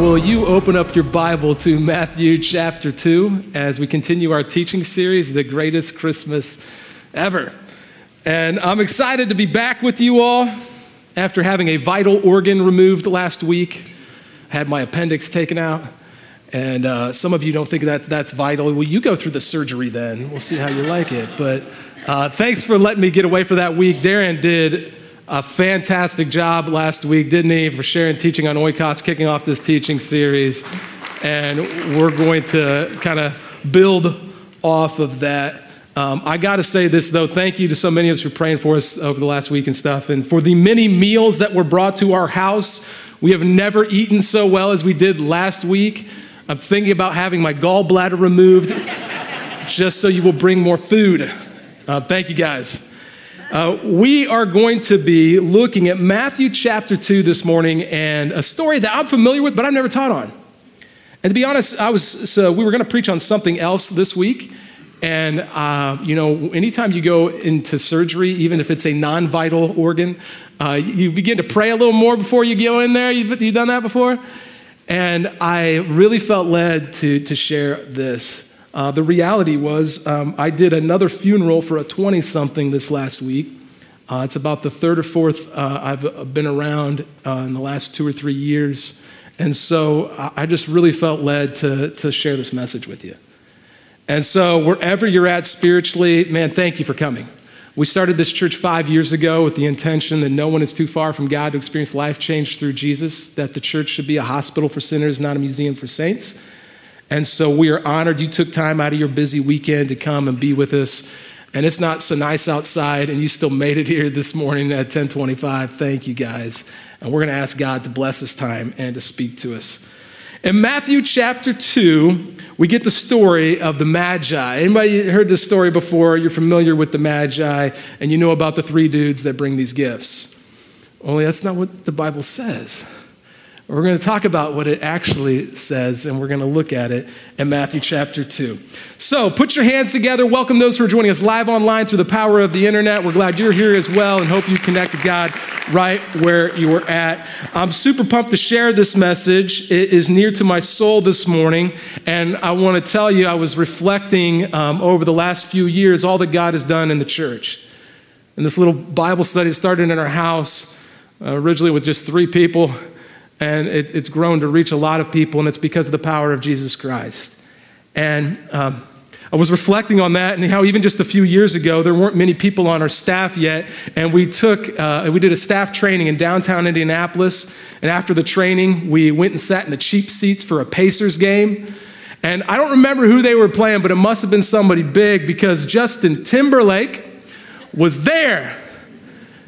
will you open up your Bible to Matthew chapter 2 as we continue our teaching series, The Greatest Christmas Ever? And I'm excited to be back with you all after having a vital organ removed last week. I had my appendix taken out. And uh, some of you don't think that that's vital. Well, you go through the surgery then. We'll see how you like it. But uh, thanks for letting me get away for that week. Darren did a fantastic job last week, didn't he, for sharing teaching on oikos, kicking off this teaching series. And we're going to kind of build off of that. Um, I got to say this, though. Thank you to so many of us for praying for us over the last week and stuff. And for the many meals that were brought to our house, we have never eaten so well as we did last week. I'm thinking about having my gallbladder removed just so you will bring more food. Uh, thank you, guys. Uh, we are going to be looking at Matthew chapter 2 this morning and a story that I'm familiar with, but I've never taught on. And to be honest, I was, so we were going to preach on something else this week. And, uh, you know, anytime you go into surgery, even if it's a non vital organ, uh, you begin to pray a little more before you go in there. You've, you done that before? And I really felt led to, to share this. Uh, the reality was, um, I did another funeral for a 20 something this last week. Uh, it's about the third or fourth uh, I've uh, been around uh, in the last two or three years. And so I just really felt led to, to share this message with you. And so, wherever you're at spiritually, man, thank you for coming. We started this church five years ago with the intention that no one is too far from God to experience life change through Jesus, that the church should be a hospital for sinners, not a museum for saints. And so we are honored you took time out of your busy weekend to come and be with us. And it's not so nice outside, and you still made it here this morning at 1025. Thank you, guys. And we're going to ask God to bless this time and to speak to us. In Matthew chapter 2, we get the story of the Magi. Anybody heard this story before? You're familiar with the Magi, and you know about the three dudes that bring these gifts. Only that's not what the Bible says. We're going to talk about what it actually says, and we're going to look at it in Matthew chapter 2. So put your hands together. Welcome those who are joining us live online through the power of the internet. We're glad you're here as well and hope you connected God right where you were at. I'm super pumped to share this message. It is near to my soul this morning, and I want to tell you, I was reflecting um, over the last few years all that God has done in the church. And this little Bible study started in our house, uh, originally with just three people and it, it's grown to reach a lot of people, and it's because of the power of Jesus Christ. And um, I was reflecting on that and how even just a few years ago, there weren't many people on our staff yet. And we took, uh, we did a staff training in downtown Indianapolis. And after the training, we went and sat in the cheap seats for a Pacers game. And I don't remember who they were playing, but it must have been somebody big because Justin Timberlake was there.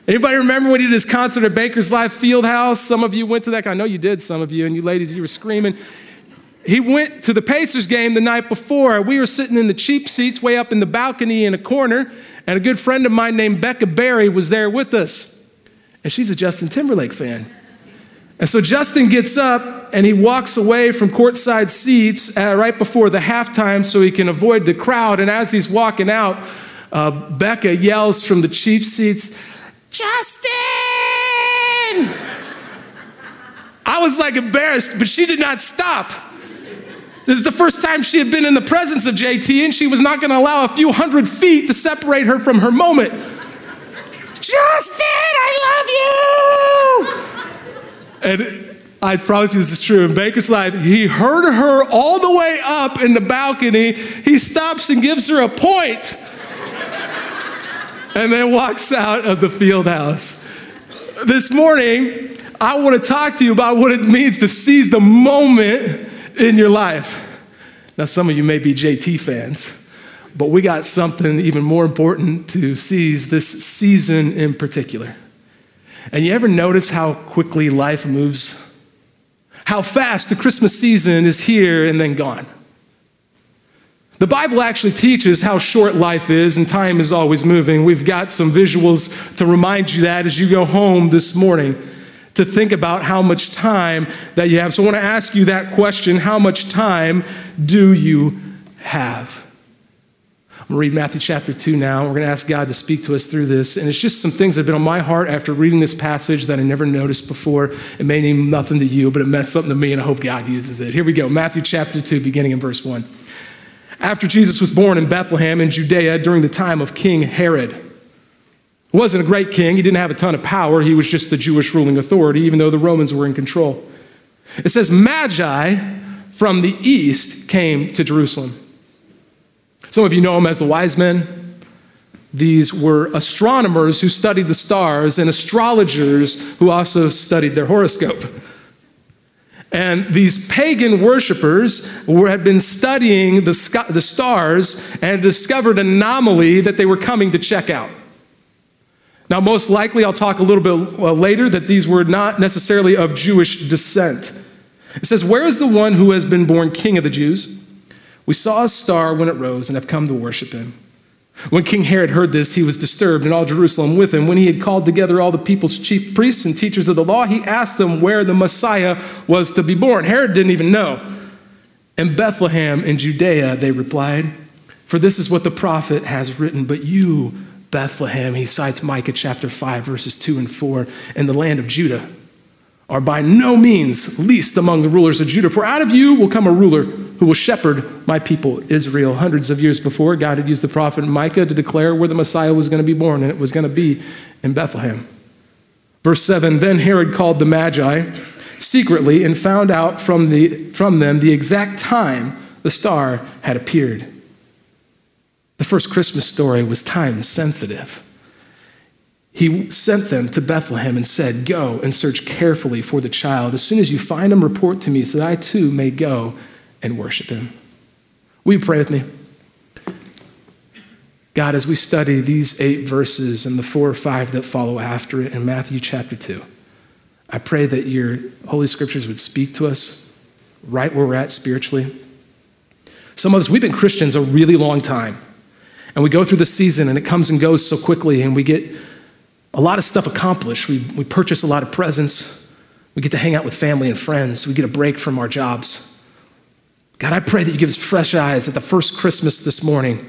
Anybody remember when he did his concert at Bankers Life Fieldhouse? Some of you went to that. I know you did, some of you, and you ladies, you were screaming. He went to the Pacers game the night before. We were sitting in the cheap seats way up in the balcony in a corner, and a good friend of mine named Becca Berry was there with us. And she's a Justin Timberlake fan. And so Justin gets up and he walks away from courtside seats uh, right before the halftime so he can avoid the crowd. And as he's walking out, uh, Becca yells from the cheap seats, Justin! I was like embarrassed, but she did not stop. This is the first time she had been in the presence of JT, and she was not going to allow a few hundred feet to separate her from her moment. Justin, I love you! And I promise you this is true. In Bankers Life, he heard her all the way up in the balcony. He stops and gives her a point and then walks out of the field house. This morning, I want to talk to you about what it means to seize the moment in your life. Now, some of you may be JT fans, but we got something even more important to seize this season in particular. And you ever notice how quickly life moves? How fast the Christmas season is here and then gone? The Bible actually teaches how short life is and time is always moving. We've got some visuals to remind you that as you go home this morning to think about how much time that you have. So I want to ask you that question how much time do you have? I'm going to read Matthew chapter 2 now. We're going to ask God to speak to us through this. And it's just some things that have been on my heart after reading this passage that I never noticed before. It may mean nothing to you, but it meant something to me, and I hope God uses it. Here we go Matthew chapter 2, beginning in verse 1. After Jesus was born in Bethlehem in Judea during the time of King Herod. He wasn't a great king, he didn't have a ton of power, he was just the Jewish ruling authority, even though the Romans were in control. It says, Magi from the east came to Jerusalem some of you know them as the wise men. These were astronomers who studied the stars and astrologers who also studied their horoscope. And these pagan worshippers were, had been studying the, the stars and discovered an anomaly that they were coming to check out. Now, most likely, I'll talk a little bit uh, later that these were not necessarily of Jewish descent. It says, Where is the one who has been born king of the Jews? We saw a star when it rose and have come to worship him. When King Herod heard this, he was disturbed, and all Jerusalem with him. When he had called together all the people's chief priests and teachers of the law, he asked them where the Messiah was to be born. Herod didn't even know. In Bethlehem in Judea, they replied, For this is what the prophet has written, but you, Bethlehem, he cites Micah chapter 5, verses 2 and 4, in the land of Judah, are by no means least among the rulers of Judah, for out of you will come a ruler who will shepherd my people Israel. Hundreds of years before, God had used the prophet Micah to declare where the Messiah was going to be born, and it was going to be in Bethlehem. Verse 7 Then Herod called the Magi secretly and found out from, the, from them the exact time the star had appeared. The first Christmas story was time sensitive. He sent them to Bethlehem and said, Go and search carefully for the child. As soon as you find him, report to me so that I too may go and worship Him. Will you pray with me? God, as we study these eight verses and the four or five that follow after it in Matthew chapter 2, I pray that your Holy Scriptures would speak to us right where we're at spiritually. Some of us, we've been Christians a really long time, and we go through the season and it comes and goes so quickly, and we get a lot of stuff accomplished. We, we purchase a lot of presents, we get to hang out with family and friends, we get a break from our jobs. God, I pray that you give us fresh eyes at the first Christmas this morning.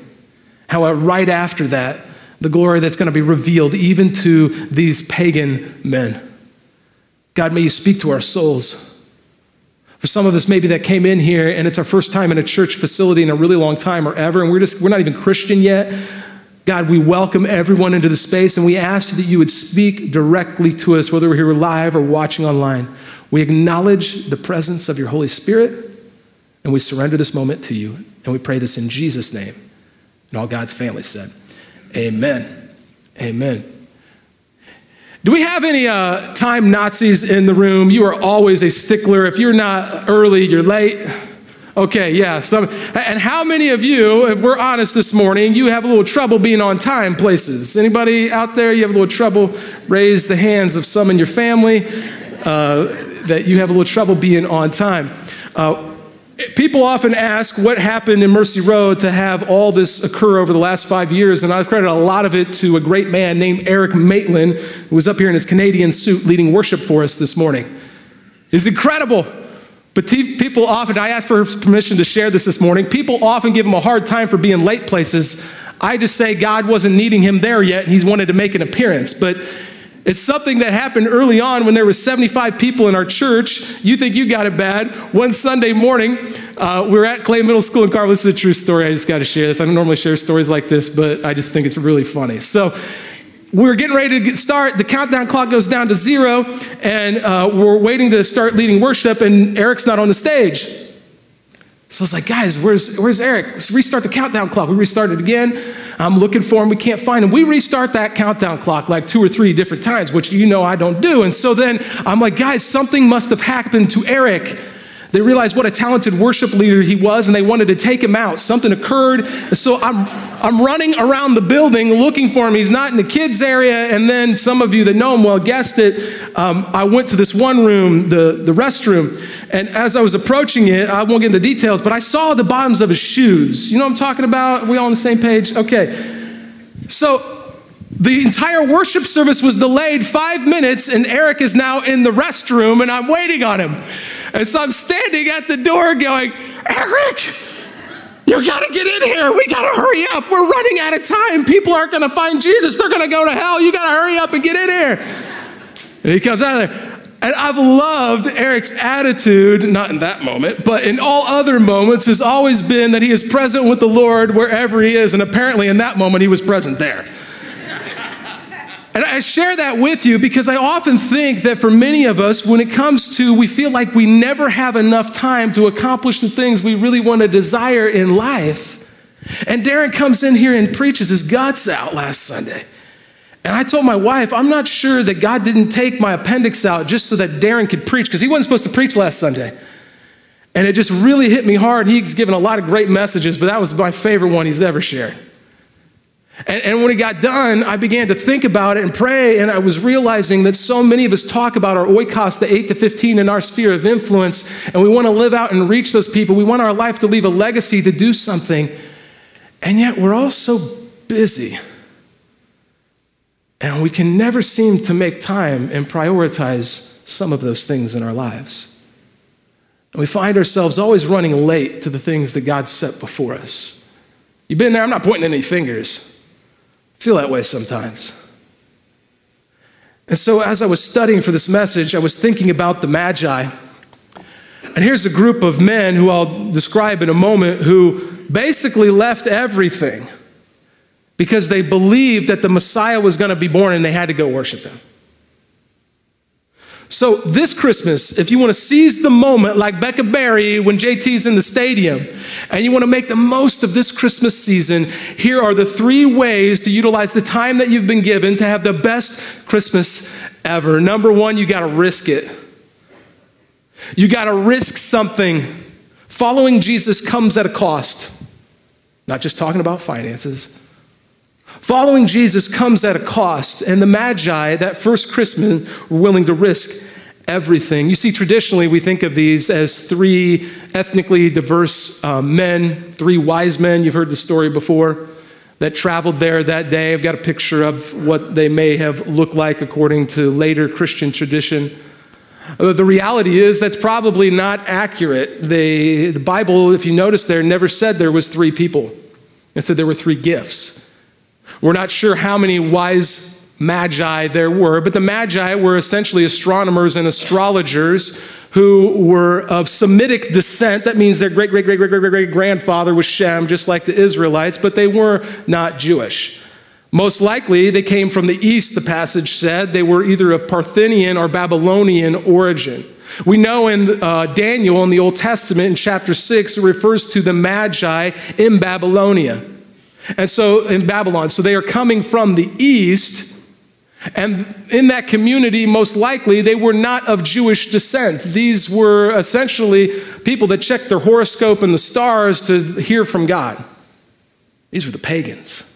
How right after that, the glory that's going to be revealed even to these pagan men. God, may you speak to our souls. For some of us, maybe that came in here and it's our first time in a church facility in a really long time or ever, and we're just we're not even Christian yet. God, we welcome everyone into the space and we ask that you would speak directly to us, whether we're here live or watching online. We acknowledge the presence of your Holy Spirit. And we surrender this moment to you. And we pray this in Jesus' name. And all God's family said, Amen. Amen. Do we have any uh, time Nazis in the room? You are always a stickler. If you're not early, you're late. Okay, yeah. So, and how many of you, if we're honest this morning, you have a little trouble being on time places? Anybody out there, you have a little trouble? Raise the hands of some in your family uh, that you have a little trouble being on time. Uh, People often ask what happened in Mercy Road to have all this occur over the last five years, and I've credited a lot of it to a great man named Eric Maitland, who was up here in his Canadian suit leading worship for us this morning. It's incredible. But people often, I asked for permission to share this this morning. People often give him a hard time for being late places. I just say God wasn't needing him there yet, and he's wanted to make an appearance. But it's something that happened early on when there were 75 people in our church. You think you got it bad. One Sunday morning, uh, we were at Clay Middle School in Carmel. This is a true story. I just got to share this. I don't normally share stories like this, but I just think it's really funny. So we're getting ready to get start. The countdown clock goes down to zero, and uh, we're waiting to start leading worship, and Eric's not on the stage. So I was like, guys, where's, where's Eric? Let's restart the countdown clock. We restarted again. I'm looking for him. We can't find him. We restart that countdown clock like two or three different times, which you know I don't do. And so then I'm like, guys, something must have happened to Eric. They realized what a talented worship leader he was, and they wanted to take him out. Something occurred. So I'm, I'm running around the building looking for him. He's not in the kids' area. And then some of you that know him well guessed it. Um, I went to this one room, the, the restroom, and as I was approaching it, I won't get into details, but I saw the bottoms of his shoes. You know what I'm talking about? Are we all on the same page? Okay. So the entire worship service was delayed five minutes, and Eric is now in the restroom, and I'm waiting on him. And so I'm standing at the door going, Eric, You gotta get in here. We gotta hurry up. We're running out of time. People aren't gonna find Jesus. They're gonna go to hell. You gotta hurry up and get in here. And he comes out of there. And I've loved Eric's attitude, not in that moment, but in all other moments, has always been that he is present with the Lord wherever he is. And apparently, in that moment, he was present there. And I share that with you because I often think that for many of us, when it comes to we feel like we never have enough time to accomplish the things we really want to desire in life. And Darren comes in here and preaches his guts out last Sunday. And I told my wife, I'm not sure that God didn't take my appendix out just so that Darren could preach, because he wasn't supposed to preach last Sunday. And it just really hit me hard. He's given a lot of great messages, but that was my favorite one he's ever shared. And, and, when it got done, I began to think about it and pray, and I was realizing that so many of us talk about our oikos, the 8 to 15 in our sphere of influence, and we want to live out and reach those people. We want our life to leave a legacy, to do something, and yet we're all so busy. And we can never seem to make time and prioritize some of those things in our lives. And we find ourselves always running late to the things that God set before us. You've been there, I'm not pointing any fingers feel that way sometimes. And so, as I was studying for this message, I was thinking about the Magi. And here's a group of men who I'll describe in a moment who basically left everything because they believed that the Messiah was going to be born and they had to go worship him. So, this Christmas, if you want to seize the moment like Becca Berry when JT's in the stadium, and you want to make the most of this Christmas season, here are the three ways to utilize the time that you've been given to have the best Christmas ever. Number one, you got to risk it. You got to risk something. Following Jesus comes at a cost. Not just talking about finances. Following Jesus comes at a cost, and the Magi that first Christmas were willing to risk everything. You see, traditionally, we think of these as three ethnically diverse uh, men, three wise men. You've heard the story before that traveled there that day. I've got a picture of what they may have looked like according to later Christian tradition. Uh, the reality is that's probably not accurate. They, the Bible, if you notice there, never said there was three people. It said there were three gifts. We're not sure how many wise magi there were, but the magi were essentially astronomers and astrologers who were of Semitic descent. That means their great, great, great, great, great, great grandfather was Shem, just like the Israelites, but they were not Jewish. Most likely, they came from the east, the passage said. They were either of Parthian or Babylonian origin. We know in uh, Daniel in the Old Testament, in chapter 6, it refers to the Magi in Babylonia. And so in Babylon, so they are coming from the east. And in that community, most likely, they were not of Jewish descent. These were essentially people that checked their horoscope and the stars to hear from God. These were the pagans.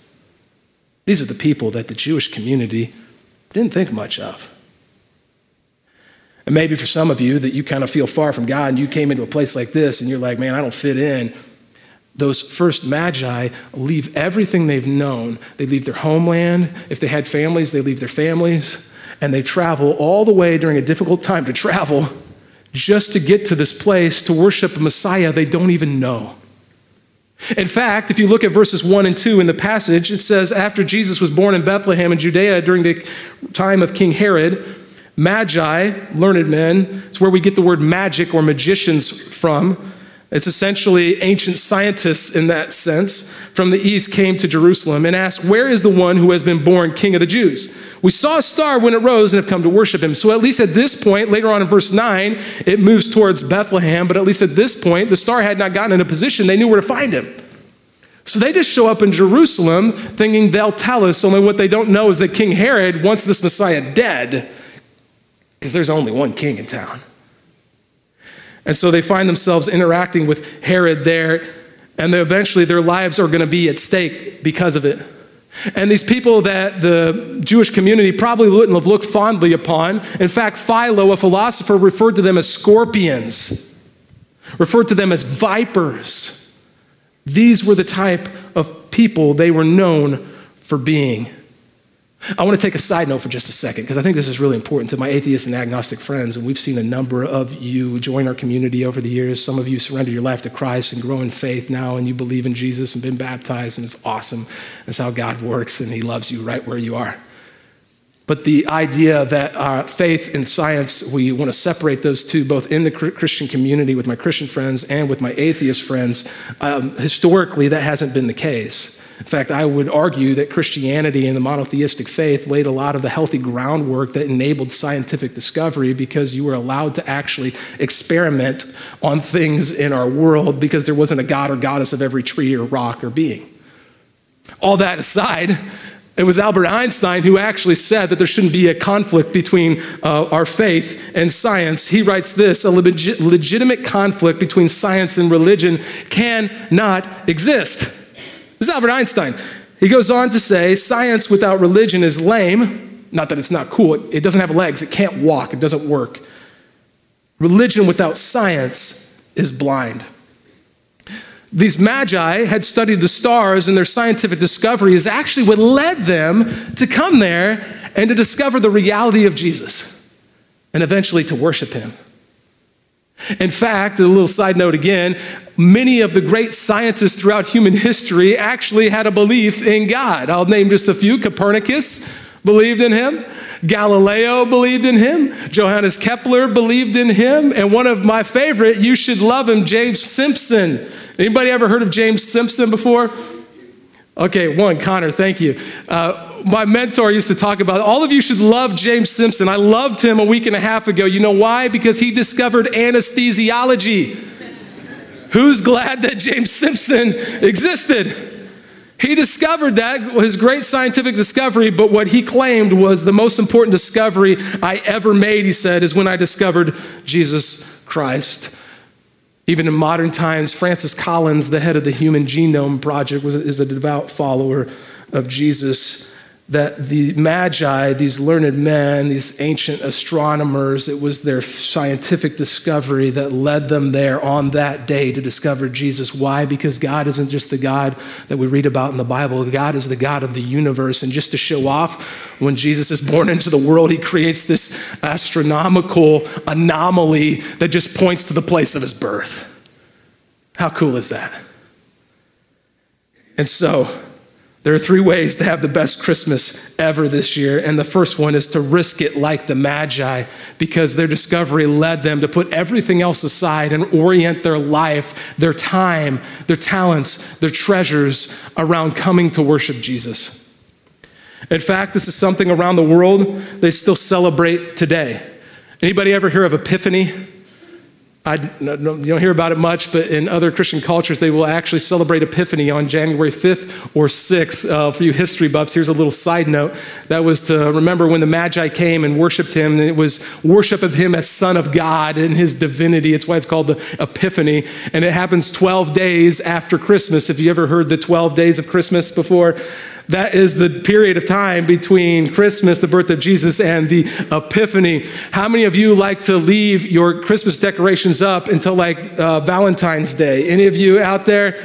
These are the people that the Jewish community didn't think much of. And maybe for some of you that you kind of feel far from God and you came into a place like this and you're like, man, I don't fit in those first magi leave everything they've known. They leave their homeland. If they had families, they leave their families. And they travel all the way during a difficult time to travel just to get to this place to worship a Messiah they don't even know. In fact, if you look at verses 1 and 2 in the passage, it says, After Jesus was born in Bethlehem in Judea during the time of King Herod, Magi, learned men, it's where we get the word magic or magicians from it's essentially ancient scientists in that sense from the east came to Jerusalem and asked, Where is the one who has been born king of the Jews? We saw a star when it rose and have come to worship him. So, at least at this point, later on in verse 9, it moves towards Bethlehem, but at least at this point, the star had not gotten in a position. They knew where to find him. So they just show up in Jerusalem thinking they'll tell us, only what they don't know is that King Herod wants this Messiah dead because there's only one king in town. And so they find themselves interacting with Herod there, and eventually their lives are going to be at stake because of it. And these people that the Jewish community probably wouldn't have looked fondly upon. In fact, Philo, a philosopher, referred to them as scorpions, referred to them as vipers. These were the type of people they were known for being. I want to take a side note for just a second because I think this is really important to my atheist and agnostic friends. And we've seen a number of you join our community over the years. Some of you surrender your life to Christ and grow in faith now, and you believe in Jesus and been baptized, and it's awesome. That's how God works, and He loves you right where you are. But the idea that uh, faith and science, we want to separate those two, both in the Christian community with my Christian friends and with my atheist friends, um, historically, that hasn't been the case. In fact, I would argue that Christianity and the monotheistic faith laid a lot of the healthy groundwork that enabled scientific discovery because you were allowed to actually experiment on things in our world because there wasn't a god or goddess of every tree or rock or being. All that aside, it was Albert Einstein who actually said that there shouldn't be a conflict between uh, our faith and science. He writes this a legit, legitimate conflict between science and religion cannot exist. This is Albert Einstein. He goes on to say science without religion is lame. Not that it's not cool, it, it doesn't have legs, it can't walk, it doesn't work. Religion without science is blind. These magi had studied the stars, and their scientific discovery is actually what led them to come there and to discover the reality of Jesus and eventually to worship him. In fact, a little side note again, many of the great scientists throughout human history actually had a belief in God. I'll name just a few. Copernicus believed in him. Galileo believed in him. Johannes Kepler believed in him. And one of my favorite, you should love him, James Simpson. Anybody ever heard of James Simpson before? Okay, one, Connor, thank you. Uh, my mentor used to talk about all of you should love James Simpson. I loved him a week and a half ago. You know why? Because he discovered anesthesiology. Who's glad that James Simpson existed? He discovered that, his great scientific discovery, but what he claimed was the most important discovery I ever made, he said, is when I discovered Jesus Christ. Even in modern times, Francis Collins, the head of the Human Genome Project, was, is a devout follower of Jesus that the Magi, these learned men, these ancient astronomers, it was their scientific discovery that led them there on that day to discover Jesus. Why? Because God isn't just the God that we read about in the Bible, God is the God of the universe. And just to show off, when Jesus is born into the world, he creates this astronomical anomaly that just points to the place of his birth. How cool is that? And so, there are three ways to have the best Christmas ever this year. And the first one is to risk it like the Magi, because their discovery led them to put everything else aside and orient their life, their time, their talents, their treasures around coming to worship Jesus. In fact, this is something around the world they still celebrate today. Anybody ever hear of Epiphany? I, you don't hear about it much, but in other Christian cultures, they will actually celebrate Epiphany on January 5th or 6th. Uh, for you history buffs, here's a little side note. That was to remember when the Magi came and worshiped him. And it was worship of him as Son of God and his divinity. It's why it's called the Epiphany. And it happens 12 days after Christmas. If you ever heard the 12 days of Christmas before, that is the period of time between Christmas, the birth of Jesus, and the Epiphany. How many of you like to leave your Christmas decorations up until like uh, Valentine's Day? Any of you out there?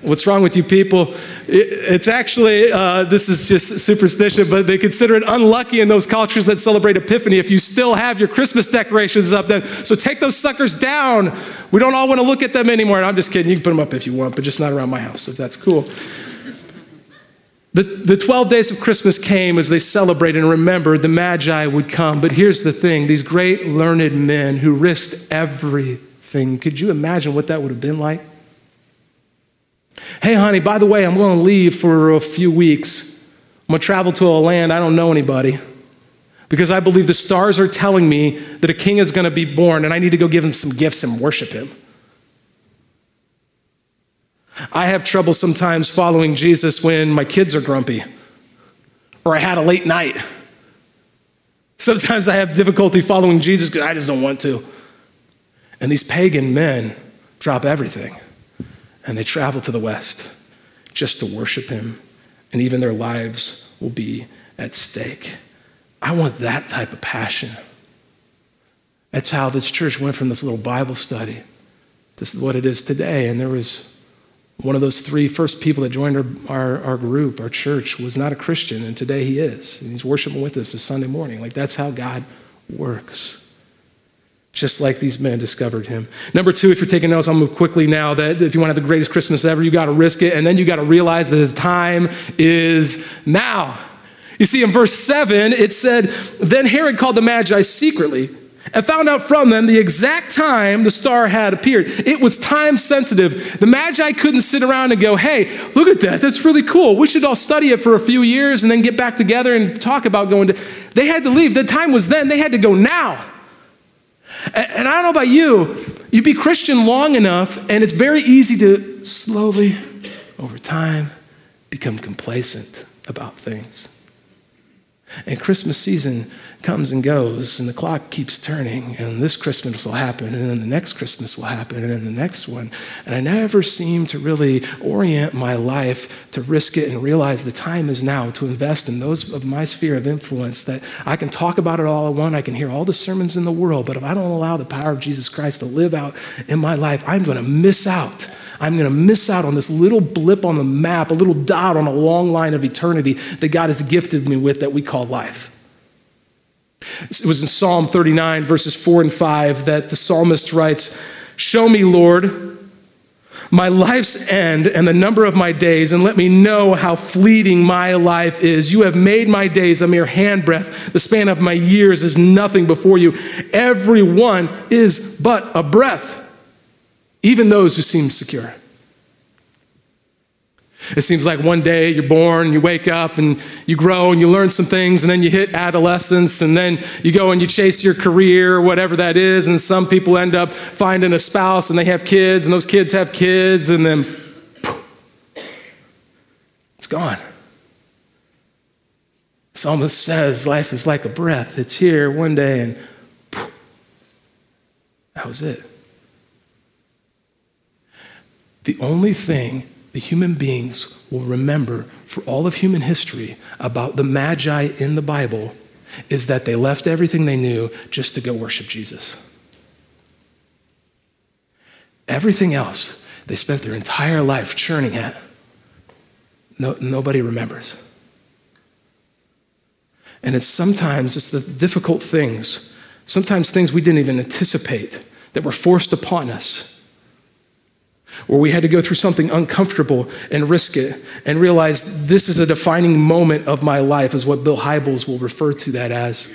What's wrong with you people? It's actually, uh, this is just superstition, but they consider it unlucky in those cultures that celebrate Epiphany if you still have your Christmas decorations up then. So take those suckers down. We don't all want to look at them anymore. And I'm just kidding. You can put them up if you want, but just not around my house, if that's cool. The, the 12 days of Christmas came as they celebrated and remembered the Magi would come. But here's the thing these great learned men who risked everything, could you imagine what that would have been like? Hey, honey, by the way, I'm going to leave for a few weeks. I'm going to travel to a land I don't know anybody because I believe the stars are telling me that a king is going to be born and I need to go give him some gifts and worship him. I have trouble sometimes following Jesus when my kids are grumpy or I had a late night. Sometimes I have difficulty following Jesus because I just don't want to. And these pagan men drop everything and they travel to the West just to worship him, and even their lives will be at stake. I want that type of passion. That's how this church went from this little Bible study to what it is today. And there was One of those three first people that joined our, our, our, group, our church, was not a Christian, and today he is. And he's worshiping with us this Sunday morning. Like, that's how God works. Just like these men discovered him. Number two, if you're taking notes, I'll move quickly now. That if you want to have the greatest Christmas ever, you got to risk it, and then you got to realize that the time is now. You see, in verse 7, it said, Then Herod called the Magi secretly and found out from them the exact time the star had appeared. It was time sensitive. The Magi couldn't sit around and go, hey, look at that. That's really cool. We should all study it for a few years and then get back together and talk about going to. They had to leave. The time was then. They had to go now. And I don't know about you, you be Christian long enough, and it's very easy to slowly, over time, become complacent about things. And Christmas season comes and goes, and the clock keeps turning, and this Christmas will happen, and then the next Christmas will happen, and then the next one. And I never seem to really orient my life to risk it and realize the time is now to invest in those of my sphere of influence that I can talk about it all I want, I can hear all the sermons in the world, but if I don't allow the power of Jesus Christ to live out in my life, I'm going to miss out I'm going to miss out on this little blip on the map, a little dot on a long line of eternity that God has gifted me with that we call life. It was in Psalm 39, verses 4 and 5, that the psalmist writes, Show me, Lord, my life's end and the number of my days, and let me know how fleeting my life is. You have made my days a mere handbreadth. The span of my years is nothing before you. Every one is but a breath even those who seem secure. It seems like one day you're born, you wake up and you grow and you learn some things, and then you hit adolescence, and then you go and you chase your career, whatever that is. And some people end up finding a spouse and they have kids, and those kids have kids, and then it's gone. Psalmist says life is like a breath, it's here one day, and that was it. The only thing the human beings will remember for all of human history about the Magi in the Bible is that they left everything they knew just to go worship Jesus. Everything else they spent their entire life churning at, no, nobody remembers. And it's sometimes it's the difficult things, sometimes things we didn't even anticipate that were forced upon us where we had to go through something uncomfortable and risk it and realize this is a defining moment of my life, is what Bill Hybels will refer to that as.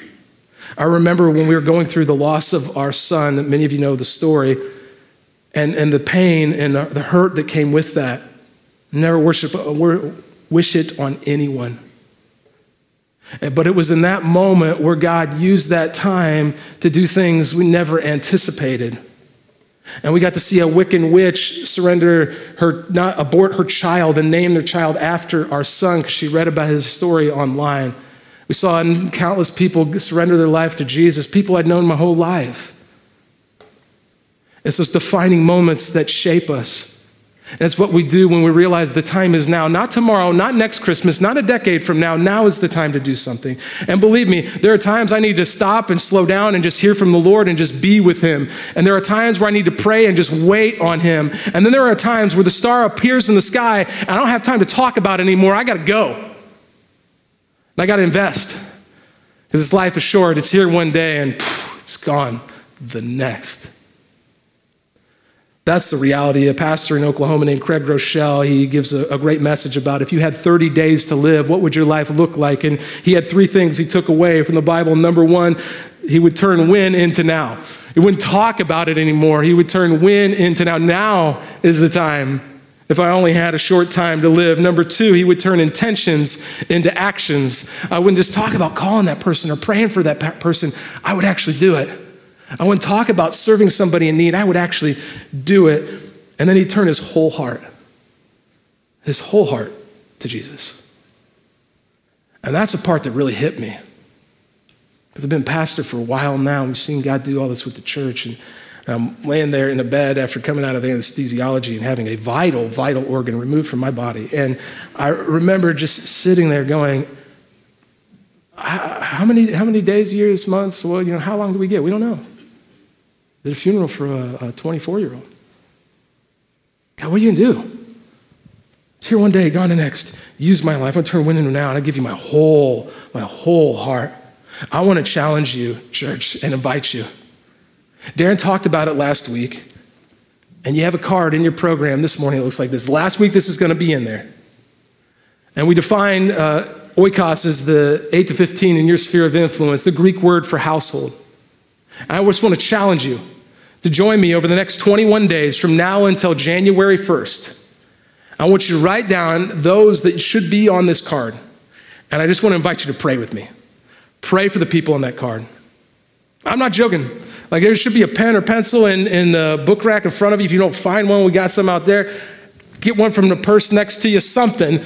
I remember when we were going through the loss of our son, many of you know the story, and, and the pain and the hurt that came with that. Never worship, uh, wish it on anyone. But it was in that moment where God used that time to do things we never anticipated. And we got to see a Wiccan witch surrender her, not abort her child and name their child after our son because she read about his story online. We saw countless people surrender their life to Jesus, people I'd known my whole life. It's those defining moments that shape us. It's what we do when we realize the time is now, not tomorrow, not next Christmas, not a decade from now. Now is the time to do something. And believe me, there are times I need to stop and slow down and just hear from the Lord and just be with Him. And there are times where I need to pray and just wait on Him. And then there are times where the star appears in the sky and I don't have time to talk about it anymore. I got to go. And I got to invest because this life is short. It's here one day and phew, it's gone the next. That's the reality. A pastor in Oklahoma named Craig Groeschel, he gives a, a, great message about if you had 30 days to live, what would your life look like? And he had three things he took away from the Bible. Number one, he would turn when into now. He wouldn't talk about it anymore. He would turn when into now. Now is the time. If I only had a short time to live. Number two, he would turn intentions into actions. I wouldn't just talk about calling that person or praying for that person, I would actually do it. I wouldn't talk about serving somebody in need. I would actually do it. And then he'd turn his whole heart, his whole heart to Jesus. And that's the part that really hit me. Because I've been pastor for a while now. We've seen God do all this with the church. And I'm laying there in a bed after coming out of anesthesiology and having a vital, vital organ removed from my body. And I remember just sitting there going, how many, how many days, years, months? Well, you know, how long do we get? We don't know. Did a funeral for a 24 year old. God, what are you going to do? It's here one day, gone the next. Use my life. To turn wind into now, and I give you my whole, my whole heart. I want to challenge you, church, and invite you. Darren talked about it last week, and you have a card in your program this morning. It looks like this. Last week, this is going to be in there. And we define uh, oikos as the 8 to 15 in your sphere of influence, the Greek word for household. And I just want to challenge you to join me over the next 21 days from now until January 1st. I want you to write down those that should be on this card. And I just want to invite you to pray with me. Pray for the people on that card. I'm not joking. Like there should be a pen or pencil in, in the book rack in front of you. If you don't find one, we got some out there. Get one from the person next to you, something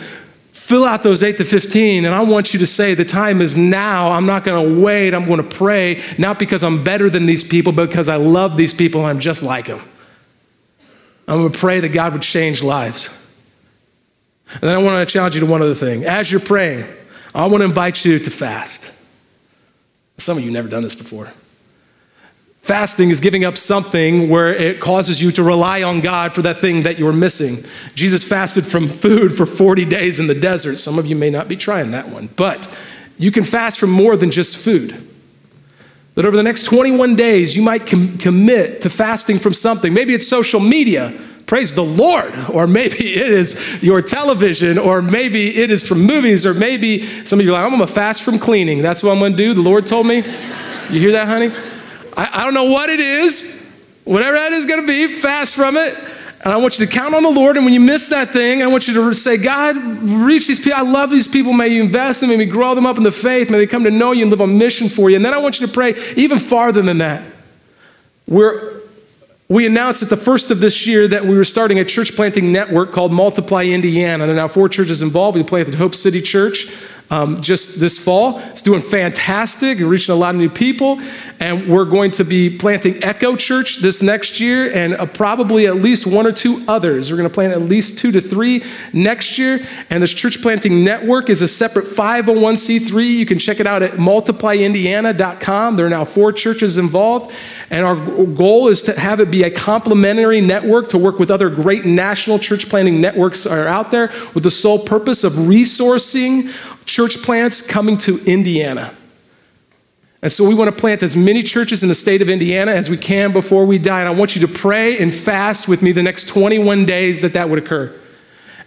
fill out those 8 to 15 and i want you to say the time is now. I'm not going to wait. I'm going to pray not because i'm better than these people but because i love these people and i'm just like them i'm going to pray that god would change lives. And then i want to challenge you to one other thing. As you're praying i want to invite you to fast. Some of you never done this before Fasting is giving up something where it causes you to rely on God for that thing that you're missing. Jesus fasted from food for 40 days in the desert. Some of you may not be trying that one, but you can fast from more than just food. That over the next 21 days, you might com- commit to fasting from something. Maybe it's social media, praise the Lord, or maybe it is your television, or maybe it is from movies, or maybe some of you are like, I'm gonna fast from cleaning. That's what I'm gonna do. The Lord told me. You hear that, honey? I, I don't know what it is, whatever that is going to be, fast from it. And I want you to count on the Lord. And when you miss that thing, I want you to say, God, reach these people. I love these people. May you invest in them. May you grow them up in the faith. May they come to know you and live on mission for you. And then I want you to pray even farther than that. We're, we announced at the first of this year that we were starting a church planting network called Multiply Indiana. There are now four churches involved. We planted Hope City Church um, just this fall. It's doing fantastic, We're reaching a lot of new people. And we're going to be planting Echo Church this next year and uh, probably at least one or two others. We're going to plant at least two to three next year. And this church planting network is a separate 501c3. You can check it out at multiplyindiana.com. There are now four churches involved. And our goal is to have it be a complementary network to work with other great national church planting networks that are out there with the sole purpose of resourcing church plants coming to Indiana. And so we want to plant as many churches in the state of Indiana as we can before we die. And I want you to pray and fast with me the next 21 days that that would occur.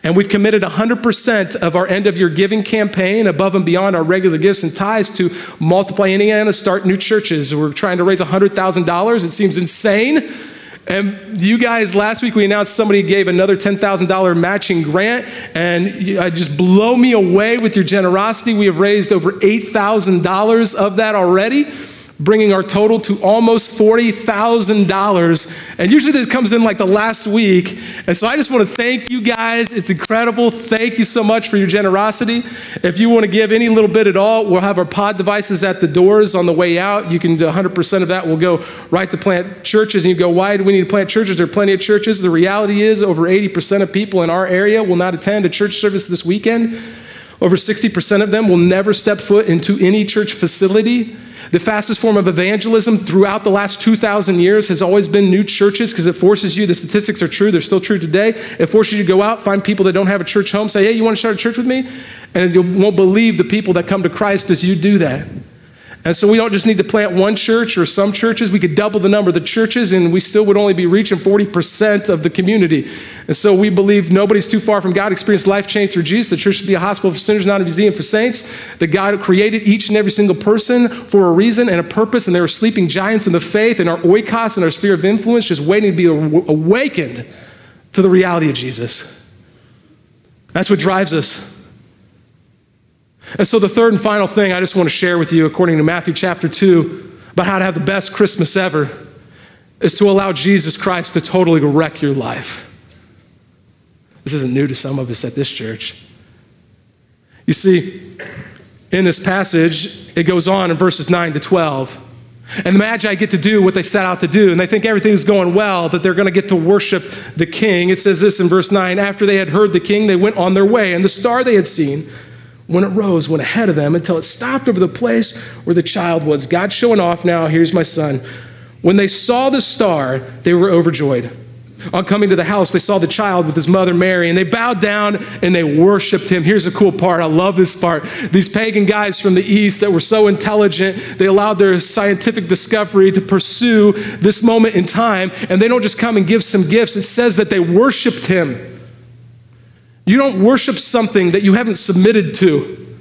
And we've committed 100% of our end of year giving campaign above and beyond our regular gifts and tithes to multiply Indiana, start new churches. We're trying to raise $100,000. It seems insane and you guys, last week we announced somebody gave another $10,000 matching grant, and you uh, just blow me away with your generosity. We have raised over $8,000 of that already bringing our total to almost $40,000. And usually this comes in like the last week. And so I just want to thank you guys. It's incredible. Thank you so much for your generosity. If you want to give any little bit at all, we'll have our pod devices at the doors on the way out. You can do 100% of that We'll go right to plant churches. And you go, why do we need to plant churches? There are plenty of churches. The reality is over 80% of people in our area will not attend a church service this weekend. Over 60% of them will never step foot into any church facility. The fastest form of evangelism throughout the last 2,000 years has always been new churches because it forces you, the statistics are true, they're still true today. It forces you to go out, find people that don't have a church home, say, hey, you want to start a church with me? And you won't believe the people that come to Christ as you do that. And so we don't just need to plant one church or some churches. We could double the number of the churches and we still would only be reaching 40% of the community. And so we believe nobody's too far from God, experience life change through Jesus. The church should be a hospital for sinners, not a museum for saints. That God created each and every single person for a reason and a purpose. And there are sleeping giants in the faith and our oikos and our sphere of influence just waiting to be awakened to the reality of Jesus. That's what drives us. And so, the third and final thing I just want to share with you, according to Matthew chapter 2, about how to have the best Christmas ever, is to allow Jesus Christ to totally wreck your life. This isn't new to some of us at this church. You see, in this passage, it goes on in verses 9 to 12. And the Magi get to do what they set out to do, and they think everything's going well, that they're going to get to worship the king. It says this in verse 9 After they had heard the king, they went on their way, and the star they had seen when it rose, went ahead of them until it stopped over the place where the child was. God showing off now, here's my son. When they saw the star, they were overjoyed. On coming to the house, they saw the child with his mother Mary, and they bowed down and they worshiped him. Here's a cool part. I love this part. These pagan guys from the east that were so intelligent, they allowed their scientific discovery to pursue this moment in time, and they don't just come and give some gifts. It says that they worshiped him. You don't worship something that you haven't submitted to.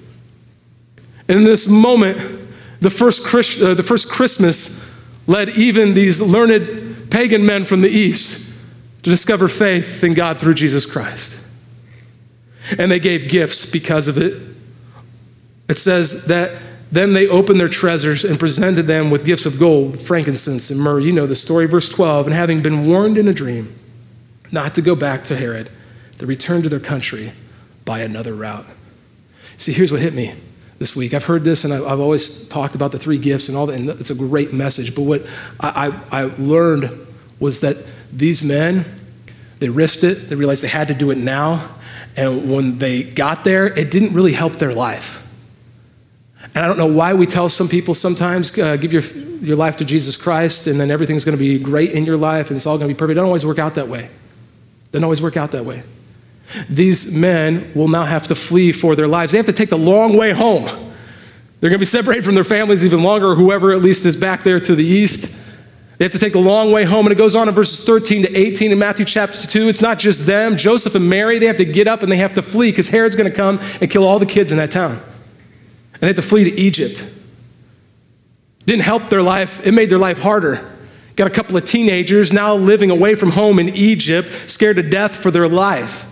In this moment, the first, Christ, uh, the first Christmas led even these learned pagan men from the east to discover faith in God through Jesus Christ. And they gave gifts because of it. It says that then they opened their treasures and presented them with gifts of gold, frankincense, and myrrh. You know the story, verse 12. And having been warned in a dream not to go back to Herod, they return to their country by another route. See, here's what hit me this week. I've heard this and I've always talked about the three gifts and all that, and it's a great message. But what I, I, I learned was that these men, they risked it, they realized they had to do it now. And when they got there, it didn't really help their life. And I don't know why we tell some people sometimes, uh, give your, your life to Jesus Christ, and then everything's going to be great in your life, and it's all going to be perfect. It doesn't always work out that way. It doesn't always work out that way. These men will now have to flee for their lives. They have to take the long way home. They're going to be separated from their families even longer, whoever at least is back there to the east. They have to take the long way home. And it goes on in verses 13 to 18 in Matthew chapter 2. It's not just them, Joseph and Mary, they have to get up and they have to flee because Herod's going to come and kill all the kids in that town. And they have to flee to Egypt. Didn't help their life, it made their life harder. Got a couple of teenagers now living away from home in Egypt, scared to death for their life.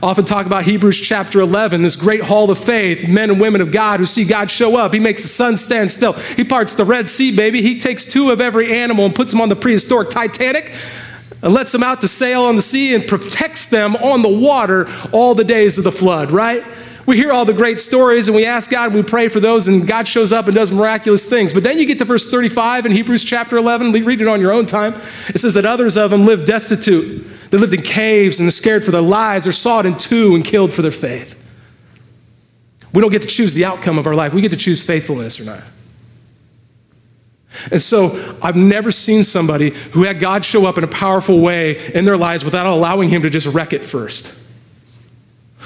Often talk about Hebrews chapter 11, this great hall of faith, men and women of God who see God show up. He makes the sun stand still. He parts the Red Sea, baby. He takes two of every animal and puts them on the prehistoric Titanic and lets them out to sail on the sea and protects them on the water all the days of the flood, right? We hear all the great stories and we ask God and we pray for those, and God shows up and does miraculous things. But then you get to verse 35 in Hebrews chapter 11, read it on your own time. It says that others of them lived destitute they lived in caves and scared for their lives or sawed in two and killed for their faith. We don't get to choose the outcome of our life. We get to choose faithfulness or not. And so I've never seen somebody who had God show up in a powerful way in their lives without allowing him to just wreck it first.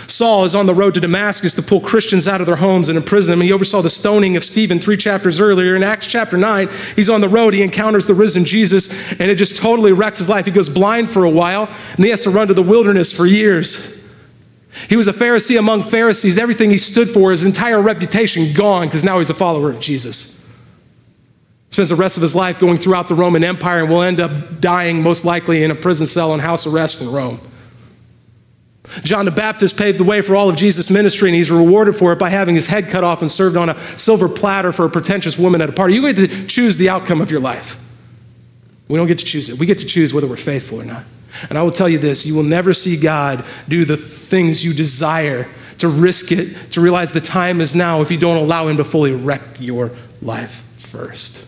Saul is on the road to Damascus to pull Christians out of their homes and imprison them. He oversaw the stoning of Stephen three chapters earlier. In Acts chapter 9, he's on the road. He encounters the risen Jesus, and it just totally wrecks his life. He goes blind for a while, and he has to run to the wilderness for years. He was a Pharisee among Pharisees. Everything he stood for, his entire reputation, gone because now he's a follower of Jesus. Spends the rest of his life going throughout the Roman Empire and will end up dying, most likely, in a prison cell on house arrest in Rome. John the Baptist paved the way for all of Jesus' ministry, and he's rewarded for it by having his head cut off and served on a silver platter for a pretentious woman at a party. You get to choose the outcome of your life. We don't get to choose it. We get to choose whether we're faithful or not. And I will tell you this you will never see God do the things you desire, to risk it, to realize the time is now if you don't allow Him to fully wreck your life first.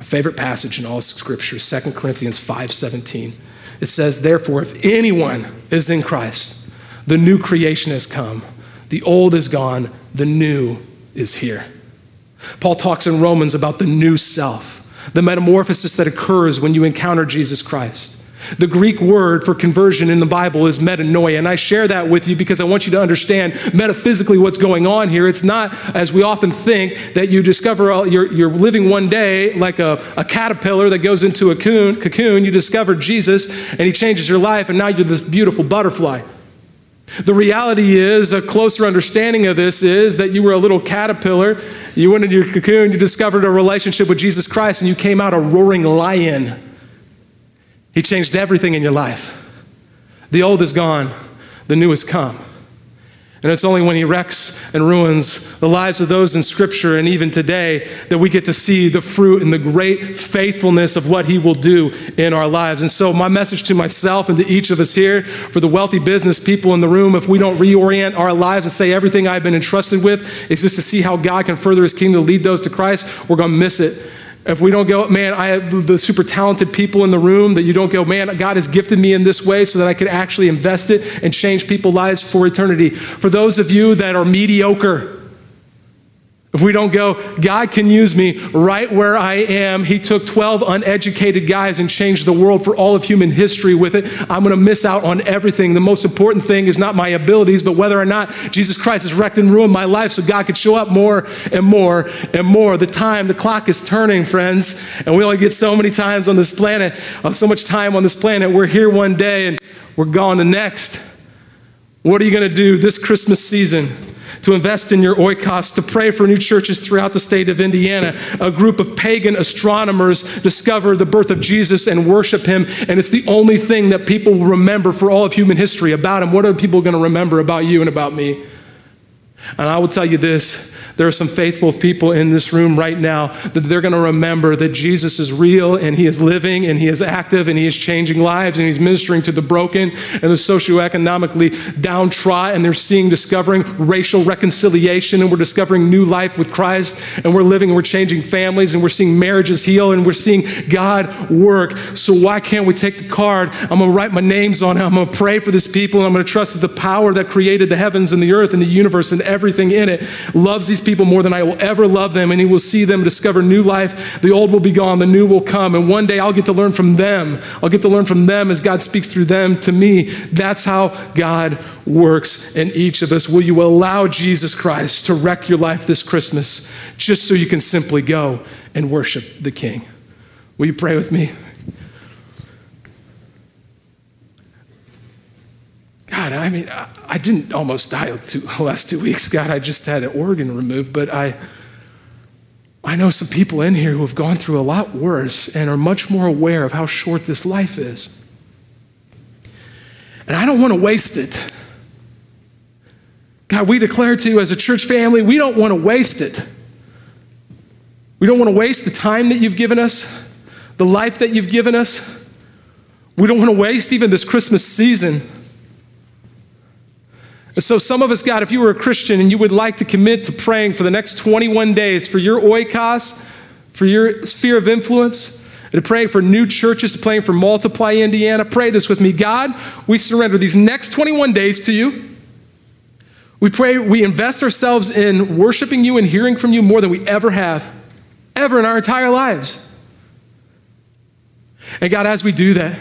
My favorite passage in all Scripture, 2 Corinthians 5:17. It says, Therefore, if anyone is in Christ, the new creation has come. The old is gone, the new is here. Paul talks in Romans about the new self, the metamorphosis that occurs when you encounter Jesus Christ. The Greek word for conversion in the Bible is metanoia, and I share that with you because I want you to understand metaphysically what's going on here. It's not, as we often think, that you discover you're, you're living one day like a, a caterpillar that goes into a cocoon, cocoon. You discover Jesus, and he changes your life, and now you're this beautiful butterfly. The reality is, a closer understanding of this is that you were a little caterpillar. You went into your cocoon, you discovered a relationship with Jesus Christ, and you came out a roaring lion. He changed everything in your life. The old is gone, the new has come. And it's only when he wrecks and ruins the lives of those in Scripture and even today that we get to see the fruit and the great faithfulness of what he will do in our lives. And so, my message to myself and to each of us here, for the wealthy business people in the room, if we don't reorient our lives and say everything I've been entrusted with is just to see how God can further his kingdom to lead those to Christ, we're going to miss it. If we don't go, man, I have the super talented people in the room, that you don't go, man, God has gifted me in this way so that I could actually invest it and change people's lives for eternity. For those of you that are mediocre, If we don't go, God can use me right where I am. He took 12 uneducated guys and changed the world for all of human history with it. I'm going to miss out on everything. The most important thing is not my abilities, but whether or not Jesus Christ has wrecked and ruined my life so God could show up more and more and more. The time, the clock is turning, friends, and we only get so many times on this planet, uh, so much time on this planet. We're here one day and we're gone the next. What are you going to do this Christmas season? To invest in your oikos, to pray for new churches throughout the state of Indiana. A group of pagan astronomers discover the birth of Jesus and worship him, and it's the only thing that people will remember for all of human history about him. What are people going to remember about you and about me? And I will tell you this there are some faithful people in this room right now that they're going to remember that Jesus is real and he is living and he is active and he is changing lives and he's ministering to the broken and the socioeconomically downtrodden. And they're seeing, discovering racial reconciliation and we're discovering new life with Christ and we're living and we're changing families and we're seeing marriages heal and we're seeing God work. So why can't we take the card? I'm going to write my names on it. I'm going to pray for this people and I'm going to trust that the power that created the heavens and the earth and the universe and everything in it loves these people people more than I will ever love them, and He will see them discover new life. The old will be gone, the new will come. And one day I'll get to learn from them. I'll get to learn from them as God speaks through them to me. That's how God works in each of us. Will you allow Jesus Christ to wreck your life this Christmas just so you can simply go and worship the King? Will you pray with me? God, I mean, I, didn't almost die the last two weeks. God, I just had an organ removed, but I, I know some people in here who have gone through a lot worse and are much more aware of how short this life is. And I don't want to waste it. God, we declare to you as a church family, we don't want to waste it. We don't want to waste the time that you've given us, the life that you've given us. We don't want to waste even this Christmas season. So, some of us, God, if you were a Christian and you would like to commit to praying for the next 21 days for your oikos, for your sphere of influence, and to praying for new churches, to praying for Multiply Indiana, pray this with me. God, we surrender these next 21 days to you. We pray, we invest ourselves in worshiping you and hearing from you more than we ever have, ever in our entire lives. And God, as we do that,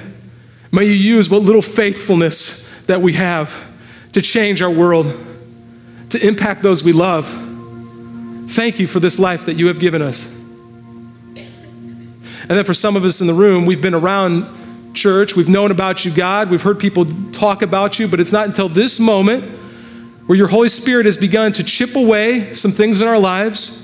may you use what little faithfulness that we have to change our world, to impact those we love. Thank you for this life that you have given us. And then for some of us in the room, we've been around church, we've known about you, God, we've heard people talk about you, but it's not until this moment where your Holy Spirit has begun to chip away some things in our lives.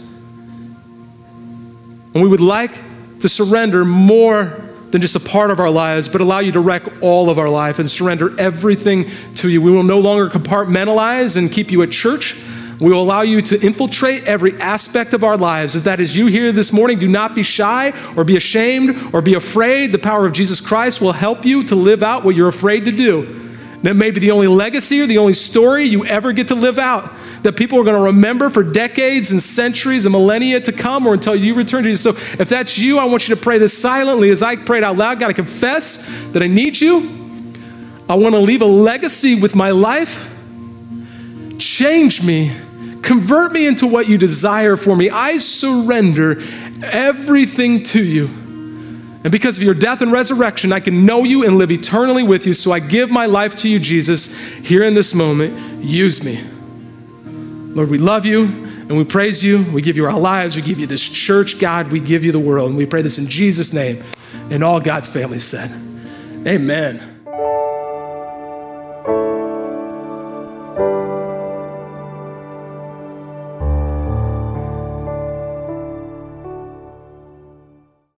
And we would like to surrender more than just a part of our lives, but allow you to wreck all of our life and surrender everything to you. We will no longer compartmentalize and keep you at church. We will allow you to infiltrate every aspect of our lives. If that is you here this morning, do not be shy or be ashamed or be afraid. The power of Jesus Christ will help you to live out what you're afraid to do. That may be the only legacy or the only story you ever get to live out that people are going to remember for decades and centuries and millennia to come or until you return to Jesus. So if that's you, I want you to pray this silently as I prayed out loud. God, I confess that I need you. I want to leave a legacy with my life. Change me. Convert me into what you desire for me. I surrender everything to you. And because of your death and resurrection, I can know you and live eternally with you. So I give my life to you, Jesus, here in this moment. Use me. Lord, we love you and we praise you. We give you our lives. We give you this church, God. We give you the world. And we pray this in Jesus' name. And all God's family said, Amen.